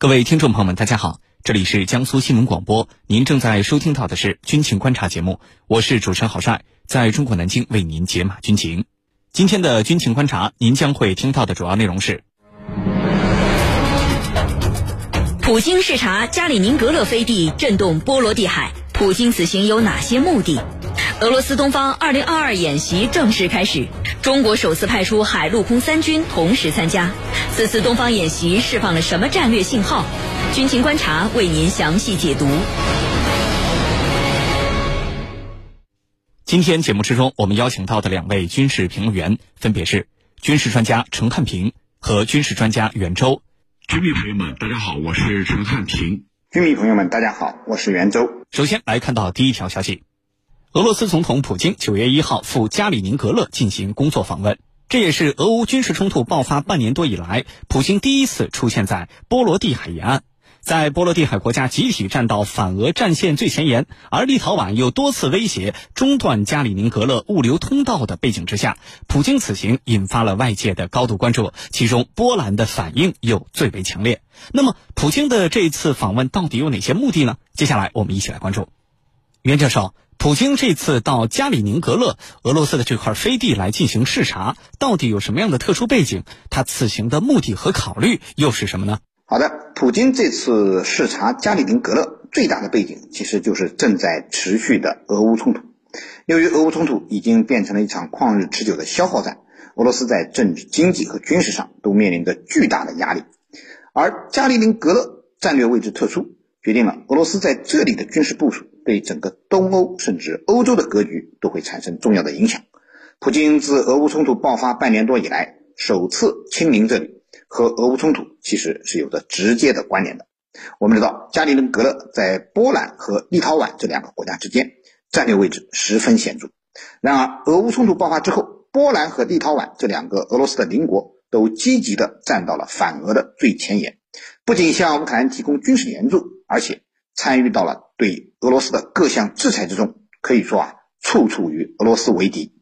各位听众朋友们，大家好，这里是江苏新闻广播，您正在收听到的是军情观察节目，我是主持人郝帅，在中国南京为您解码军情。今天的军情观察，您将会听到的主要内容是：普京视察加里宁格勒飞地，震动波罗的海。普京此行有哪些目的？俄罗斯东方2022演习正式开始，中国首次派出海陆空三军同时参加。此次东方演习释放了什么战略信号？军情观察为您详细解读。今天节目之中，我们邀请到的两位军事评论员分别是军事专家陈汉平和军事专家袁周。军迷朋友们，大家好，我是陈汉平。军迷朋友们，大家好，我是袁周。首先来看到第一条消息。俄罗斯总统普京九月一号赴加里宁格勒进行工作访问，这也是俄乌军事冲突爆发半年多以来，普京第一次出现在波罗的海沿岸。在波罗的海国家集体站到反俄战线最前沿，而立陶宛又多次威胁中断加里宁格勒物流通道的背景之下，普京此行引发了外界的高度关注，其中波兰的反应又最为强烈。那么，普京的这次访问到底有哪些目的呢？接下来我们一起来关注。袁教授。普京这次到加里宁格勒，俄罗斯的这块飞地来进行视察，到底有什么样的特殊背景？他此行的目的和考虑又是什么呢？好的，普京这次视察加里宁格勒最大的背景，其实就是正在持续的俄乌冲突。由于俄乌冲突已经变成了一场旷日持久的消耗战，俄罗斯在政治、经济和军事上都面临着巨大的压力，而加里宁格勒战略位置特殊。决定了俄罗斯在这里的军事部署对整个东欧甚至欧洲的格局都会产生重要的影响。普京自俄乌冲突爆发半年多以来首次亲临这里，和俄乌冲突其实是有着直接的关联的。我们知道，加里宁格勒在波兰和立陶宛这两个国家之间，战略位置十分显著。然而，俄乌冲突爆发之后，波兰和立陶宛这两个俄罗斯的邻国都积极地站到了反俄的最前沿，不仅向乌克兰提供军事援助。而且参与到了对俄罗斯的各项制裁之中，可以说啊，处处与俄罗斯为敌。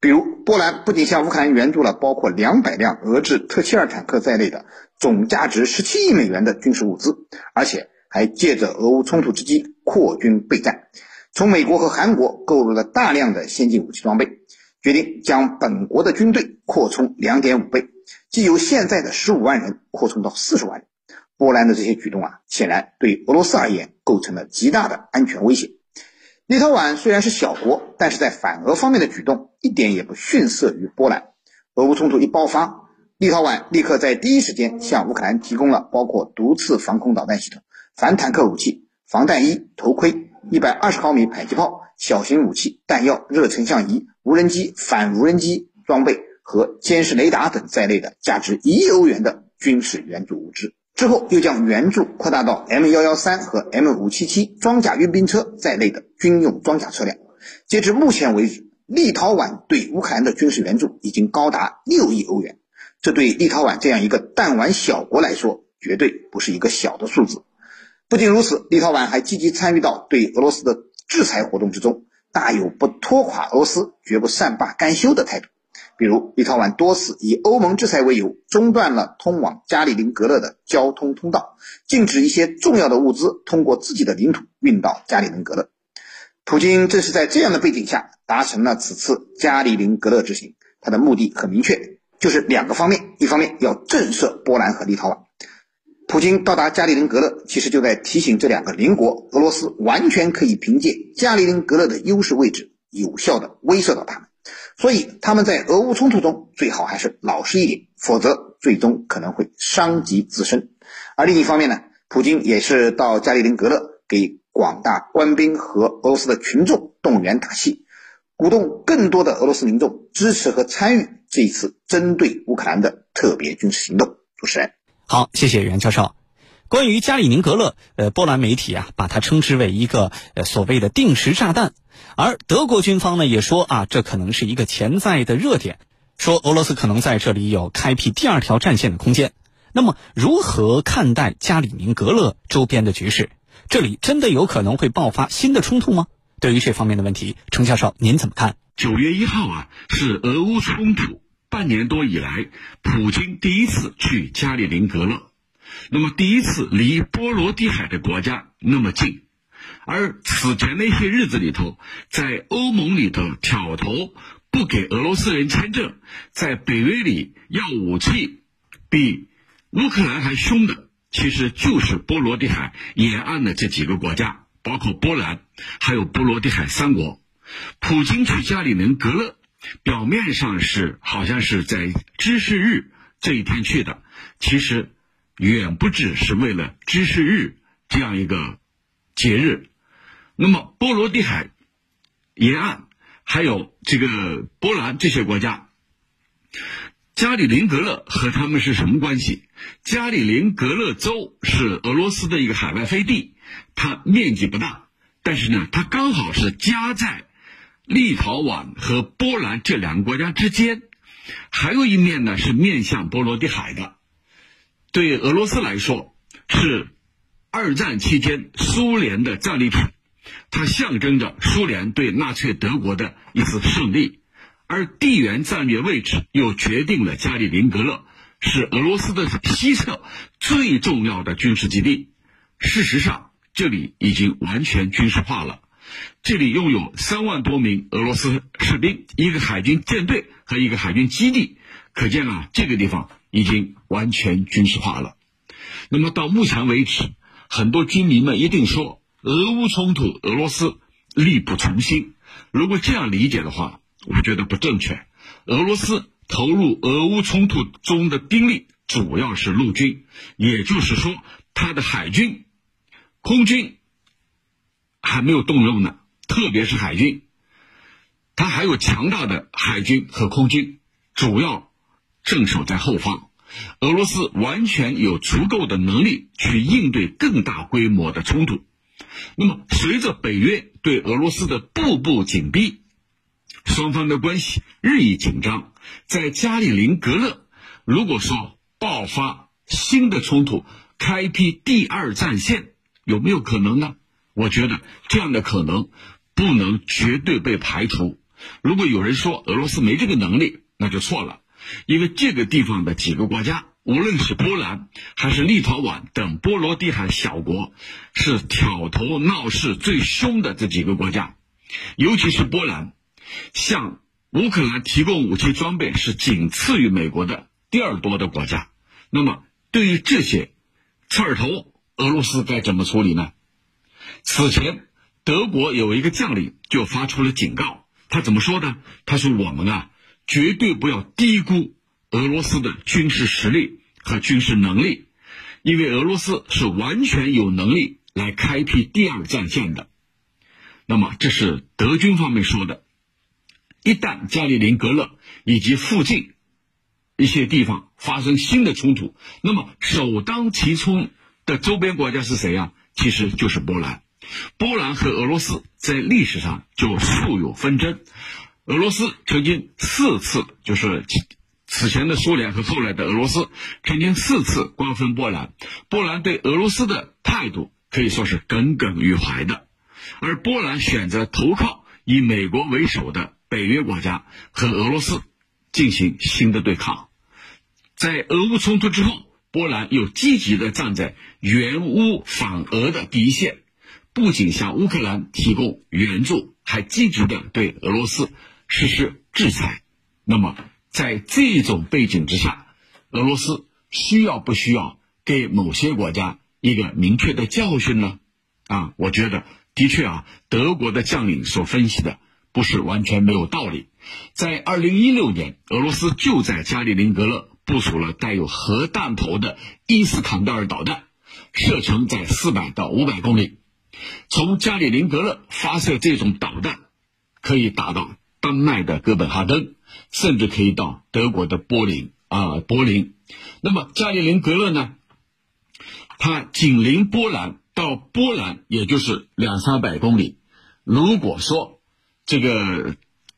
比如，波兰不仅向乌克兰援助了包括两百辆俄制特七二坦克在内的总价值十七亿美元的军事物资，而且还借着俄乌冲突之机扩军备战，从美国和韩国购入了大量的先进武器装备，决定将本国的军队扩充两点五倍，即由现在的十五万人扩充到四十万人。波兰的这些举动啊，显然对俄罗斯而言构成了极大的安全威胁。立陶宛虽然是小国，但是在反俄方面的举动一点也不逊色于波兰。俄乌冲突一爆发，立陶宛立刻在第一时间向乌克兰提供了包括毒刺防空导弹系统、反坦克武器、防弹衣、头盔、一百二十毫米迫击炮、小型武器、弹药、热成像仪、无人机、反无人机装备和监视雷达等在内的价值一亿欧元的军事援助物资。之后又将援助扩大到 M 幺幺三和 M 五七七装甲运兵车在内的军用装甲车辆。截至目前为止，立陶宛对乌克兰的军事援助已经高达六亿欧元，这对立陶宛这样一个弹丸小国来说，绝对不是一个小的数字。不仅如此，立陶宛还积极参与到对俄罗斯的制裁活动之中，大有不拖垮俄罗斯、绝不善罢甘休的态度。比如，立陶宛多次以欧盟制裁为由，中断了通往加里宁格勒的交通通道，禁止一些重要的物资通过自己的领土运到加里宁格勒。普京正是在这样的背景下达成了此次加里宁格勒之行。他的目的很明确，就是两个方面：一方面要震慑波兰和立陶宛。普京到达加里宁格勒，其实就在提醒这两个邻国，俄罗斯完全可以凭借加里宁格勒的优势位置，有效的威慑到他们。所以他们在俄乌冲突中最好还是老实一点，否则最终可能会伤及自身。而另一方面呢，普京也是到加里宁格勒给广大官兵和俄罗斯的群众动员打气，鼓动更多的俄罗斯民众支持和参与这一次针对乌克兰的特别军事行动。主持人，好，谢谢袁教授。关于加里宁格勒，呃，波兰媒体啊，把它称之为一个呃所谓的定时炸弹，而德国军方呢也说啊，这可能是一个潜在的热点，说俄罗斯可能在这里有开辟第二条战线的空间。那么，如何看待加里宁格勒周边的局势？这里真的有可能会爆发新的冲突吗？对于这方面的问题，程教授您怎么看？九月一号啊，是俄乌冲突半年多以来，普京第一次去加里宁格勒。那么第一次离波罗的海的国家那么近，而此前那些日子里头，在欧盟里头挑头不给俄罗斯人签证，在北约里要武器，比乌克兰还凶的，其实就是波罗的海沿岸的这几个国家，包括波兰，还有波罗的海三国。普京去加里宁格勒，表面上是好像是在知识日这一天去的，其实。远不止是为了知识日这样一个节日，那么波罗的海沿岸还有这个波兰这些国家，加里宁格勒和他们是什么关系？加里宁格勒州是俄罗斯的一个海外飞地，它面积不大，但是呢，它刚好是夹在立陶宛和波兰这两个国家之间，还有一面呢是面向波罗的海的。对俄罗斯来说，是二战期间苏联的战利品，它象征着苏联对纳粹德国的一次胜利，而地缘战略位置又决定了加里宁格勒是俄罗斯的西侧最重要的军事基地。事实上，这里已经完全军事化了，这里拥有三万多名俄罗斯士兵，一个海军舰队和一个海军基地，可见啊，这个地方。已经完全军事化了。那么到目前为止，很多军迷们一定说，俄乌冲突，俄罗斯力不从心。如果这样理解的话，我觉得不正确。俄罗斯投入俄乌冲突中的兵力主要是陆军，也就是说，他的海军、空军还没有动用呢，特别是海军，他还有强大的海军和空军，主要。镇守在后方，俄罗斯完全有足够的能力去应对更大规模的冲突。那么，随着北约对俄罗斯的步步紧逼，双方的关系日益紧张。在加里宁格勒，如果说爆发新的冲突，开辟第二战线，有没有可能呢？我觉得这样的可能不能绝对被排除。如果有人说俄罗斯没这个能力，那就错了。因为这个地方的几个国家，无论是波兰还是立陶宛等波罗的海小国，是挑头闹事最凶的这几个国家。尤其是波兰，向乌克兰提供武器装备是仅次于美国的第二多的国家。那么，对于这些刺儿头，俄罗斯该怎么处理呢？此前，德国有一个将领就发出了警告，他怎么说的？他说：“我们啊。”绝对不要低估俄罗斯的军事实力和军事能力，因为俄罗斯是完全有能力来开辟第二战线的。那么，这是德军方面说的。一旦加里宁格勒以及附近一些地方发生新的冲突，那么首当其冲的周边国家是谁呀？其实就是波兰。波兰和俄罗斯在历史上就素有纷争。俄罗斯曾经四次，就是此前的苏联和后来的俄罗斯，曾经四次瓜分波兰。波兰对俄罗斯的态度可以说是耿耿于怀的，而波兰选择投靠以美国为首的北约国家和俄罗斯进行新的对抗。在俄乌冲突之后，波兰又积极的站在援乌反俄的第一线，不仅向乌克兰提供援助，还积极的对俄罗斯。实施制裁，那么在这种背景之下，俄罗斯需要不需要给某些国家一个明确的教训呢？啊，我觉得的确啊，德国的将领所分析的不是完全没有道理。在二零一六年，俄罗斯就在加里宁格勒部署了带有核弹头的伊斯坎德尔导弹，射程在四百到五百公里，从加里宁格勒发射这种导弹，可以达到。丹麦的哥本哈根，甚至可以到德国的柏林啊，柏林。那么加里宁格勒呢？它紧邻波兰，到波兰也就是两三百公里。如果说这个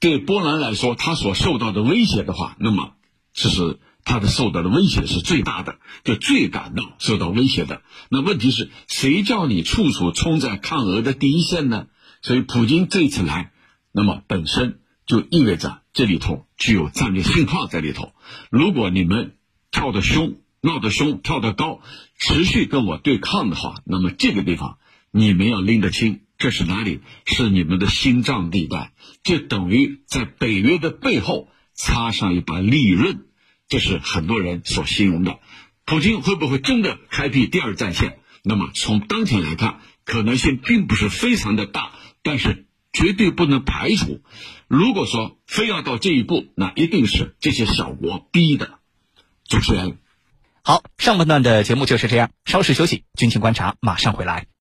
对波兰来说，它所受到的威胁的话，那么其实它的受到的威胁是最大的，就最感到受到威胁的。那问题是谁叫你处处冲在抗俄的第一线呢？所以普京这次来，那么本身。就意味着这里头具有战略信号在里头。如果你们跳得凶，闹得凶、跳得高，持续跟我对抗的话，那么这个地方你们要拎得清，这是哪里？是你们的心脏地带，就等于在北约的背后插上一把利刃，这是很多人所形容的。普京会不会真的开辟第二战线？那么从当前来看，可能性并不是非常的大，但是绝对不能排除。如果说非要到这一步，那一定是这些小国逼的。主持人，好，上半段的节目就是这样，稍事休息，军情观察马上回来。